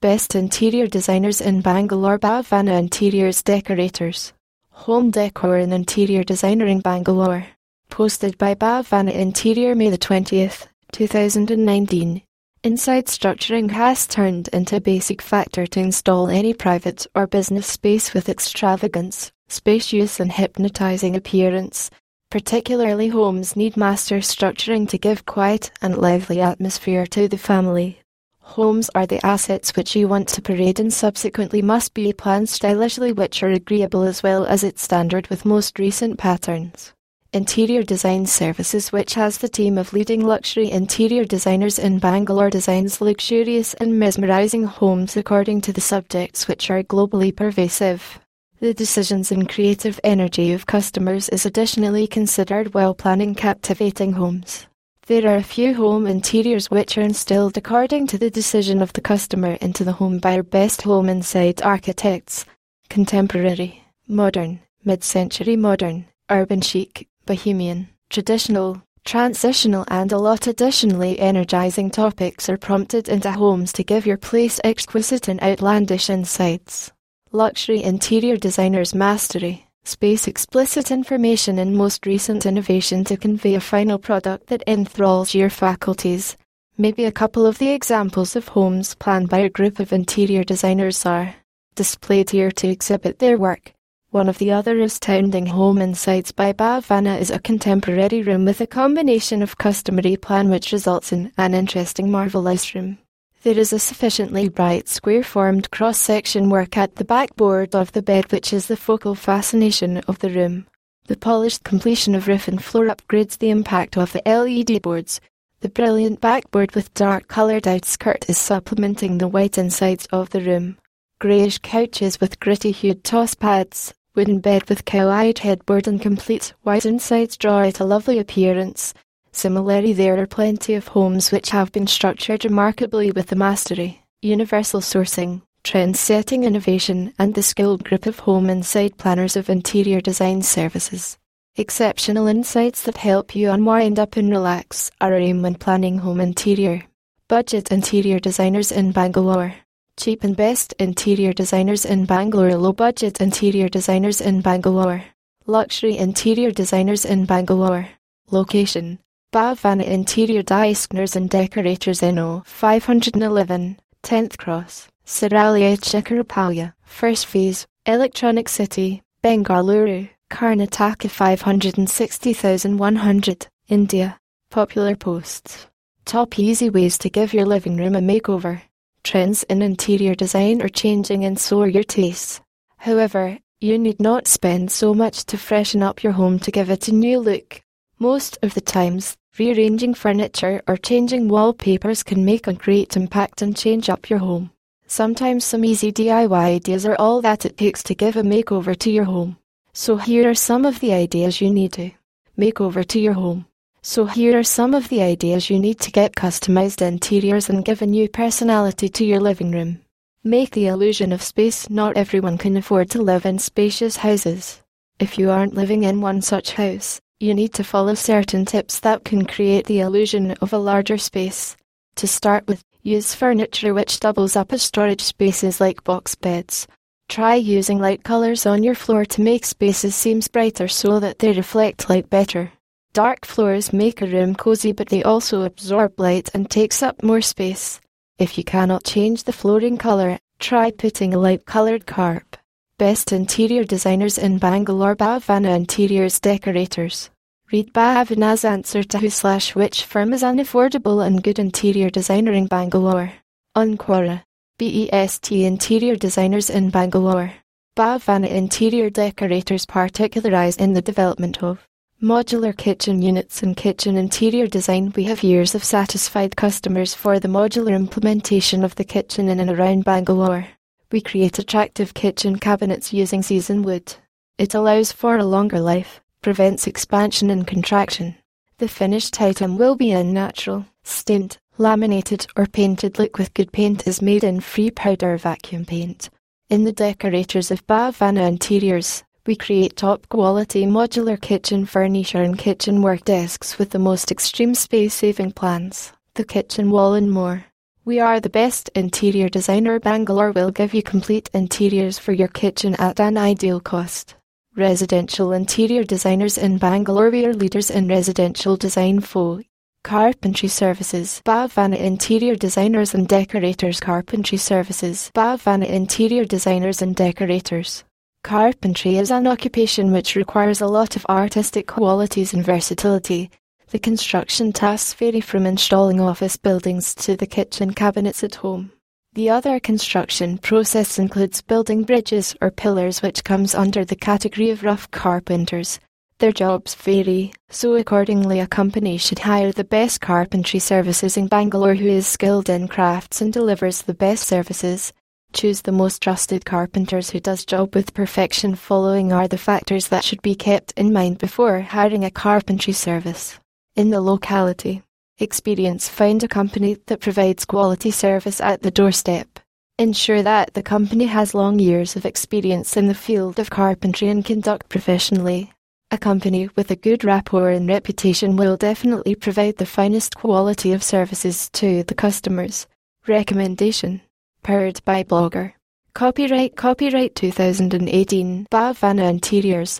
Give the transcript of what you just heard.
Best Interior Designers in Bangalore Bhavana Interiors Decorators. Home Decor and Interior Designer in Bangalore. Posted by Bhavana Interior May the 20th, 2019. Inside structuring has turned into a basic factor to install any private or business space with extravagance, spacious and hypnotizing appearance. Particularly homes need master structuring to give quiet and lively atmosphere to the family. Homes are the assets which you want to parade and subsequently must be planned stylishly which are agreeable as well as its standard with most recent patterns. Interior Design Services which has the team of leading luxury interior designers in Bangalore designs luxurious and mesmerizing homes according to the subjects which are globally pervasive. The decisions and creative energy of customers is additionally considered while planning captivating homes. There are a few home interiors which are instilled according to the decision of the customer into the home by our best home inside architects. Contemporary, modern, mid-century modern, urban chic, bohemian, traditional, transitional and a lot additionally energizing topics are prompted into homes to give your place exquisite and outlandish insights. Luxury interior designers mastery space explicit information and most recent innovation to convey a final product that enthralls your faculties. Maybe a couple of the examples of homes planned by a group of interior designers are displayed here to exhibit their work. One of the other astounding home insights by Bhavana is a contemporary room with a combination of customary plan which results in an interesting marvelous room. There is a sufficiently bright square-formed cross-section work at the backboard of the bed which is the focal fascination of the room. The polished completion of roof and floor upgrades the impact of the LED boards. The brilliant backboard with dark coloured outskirt is supplementing the white insides of the room. Greyish couches with gritty hued toss pads, wooden bed with cow-eyed headboard and complete white insides draw it a lovely appearance. Similarly, there are plenty of homes which have been structured remarkably with the mastery, universal sourcing, trend-setting innovation, and the skilled group of home inside planners of interior design services. Exceptional insights that help you unwind up and relax are aim when planning home interior. Budget interior designers in Bangalore. Cheap and best interior designers in Bangalore. Low budget interior designers in Bangalore. Luxury interior designers in Bangalore. Location Bhavana Interior Designers and Decorators NO 511, 10th Cross, Siralia Chikkarapalya, First Phase, Electronic City, Bengaluru, Karnataka 560,100, India. Popular posts. Top easy ways to give your living room a makeover. Trends in interior design are changing and so are your tastes. However, you need not spend so much to freshen up your home to give it a new look. Most of the times, rearranging furniture or changing wallpapers can make a great impact and change up your home. Sometimes some easy DIY ideas are all that it takes to give a makeover to your home. So here are some of the ideas you need to make over to your home. So here are some of the ideas you need to get customized interiors and give a new personality to your living room. Make the illusion of space. Not everyone can afford to live in spacious houses. If you aren't living in one such house, you need to follow certain tips that can create the illusion of a larger space. To start with, use furniture which doubles up as storage spaces like box beds. Try using light colors on your floor to make spaces seem brighter so that they reflect light better. Dark floors make a room cozy but they also absorb light and takes up more space. If you cannot change the flooring color, try putting a light colored carpet. Best Interior Designers in Bangalore Bhavana Interiors Decorators. Read Bhavana's answer to who slash which firm is an affordable and good interior designer in Bangalore. On Quora. BEST Interior Designers in Bangalore. Bhavana Interior Decorators particularize in the development of modular kitchen units and kitchen interior design. We have years of satisfied customers for the modular implementation of the kitchen in and around Bangalore. We create attractive kitchen cabinets using seasoned wood. It allows for a longer life, prevents expansion and contraction. The finished item will be a natural, stamped, laminated or painted look with good paint is made in free powder vacuum paint. In the decorators of Bhavana Interiors, we create top quality modular kitchen furniture and kitchen work desks with the most extreme space saving plans, the kitchen wall and more. We are the best interior designer. Bangalore will give you complete interiors for your kitchen at an ideal cost. Residential interior designers in Bangalore. We are leaders in residential design for Carpentry Services Bhavana Interior Designers and Decorators Carpentry Services Bhavana Interior Designers and Decorators Carpentry is an occupation which requires a lot of artistic qualities and versatility. The construction tasks vary from installing office buildings to the kitchen cabinets at home. The other construction process includes building bridges or pillars which comes under the category of rough carpenters. Their jobs vary, so accordingly a company should hire the best carpentry services in Bangalore who is skilled in crafts and delivers the best services. Choose the most trusted carpenters who does job with perfection. Following are the factors that should be kept in mind before hiring a carpentry service. In the locality, experience find a company that provides quality service at the doorstep. Ensure that the company has long years of experience in the field of carpentry and conduct professionally. A company with a good rapport and reputation will definitely provide the finest quality of services to the customers. Recommendation. Powered by Blogger. Copyright Copyright 2018 Bhavana Interiors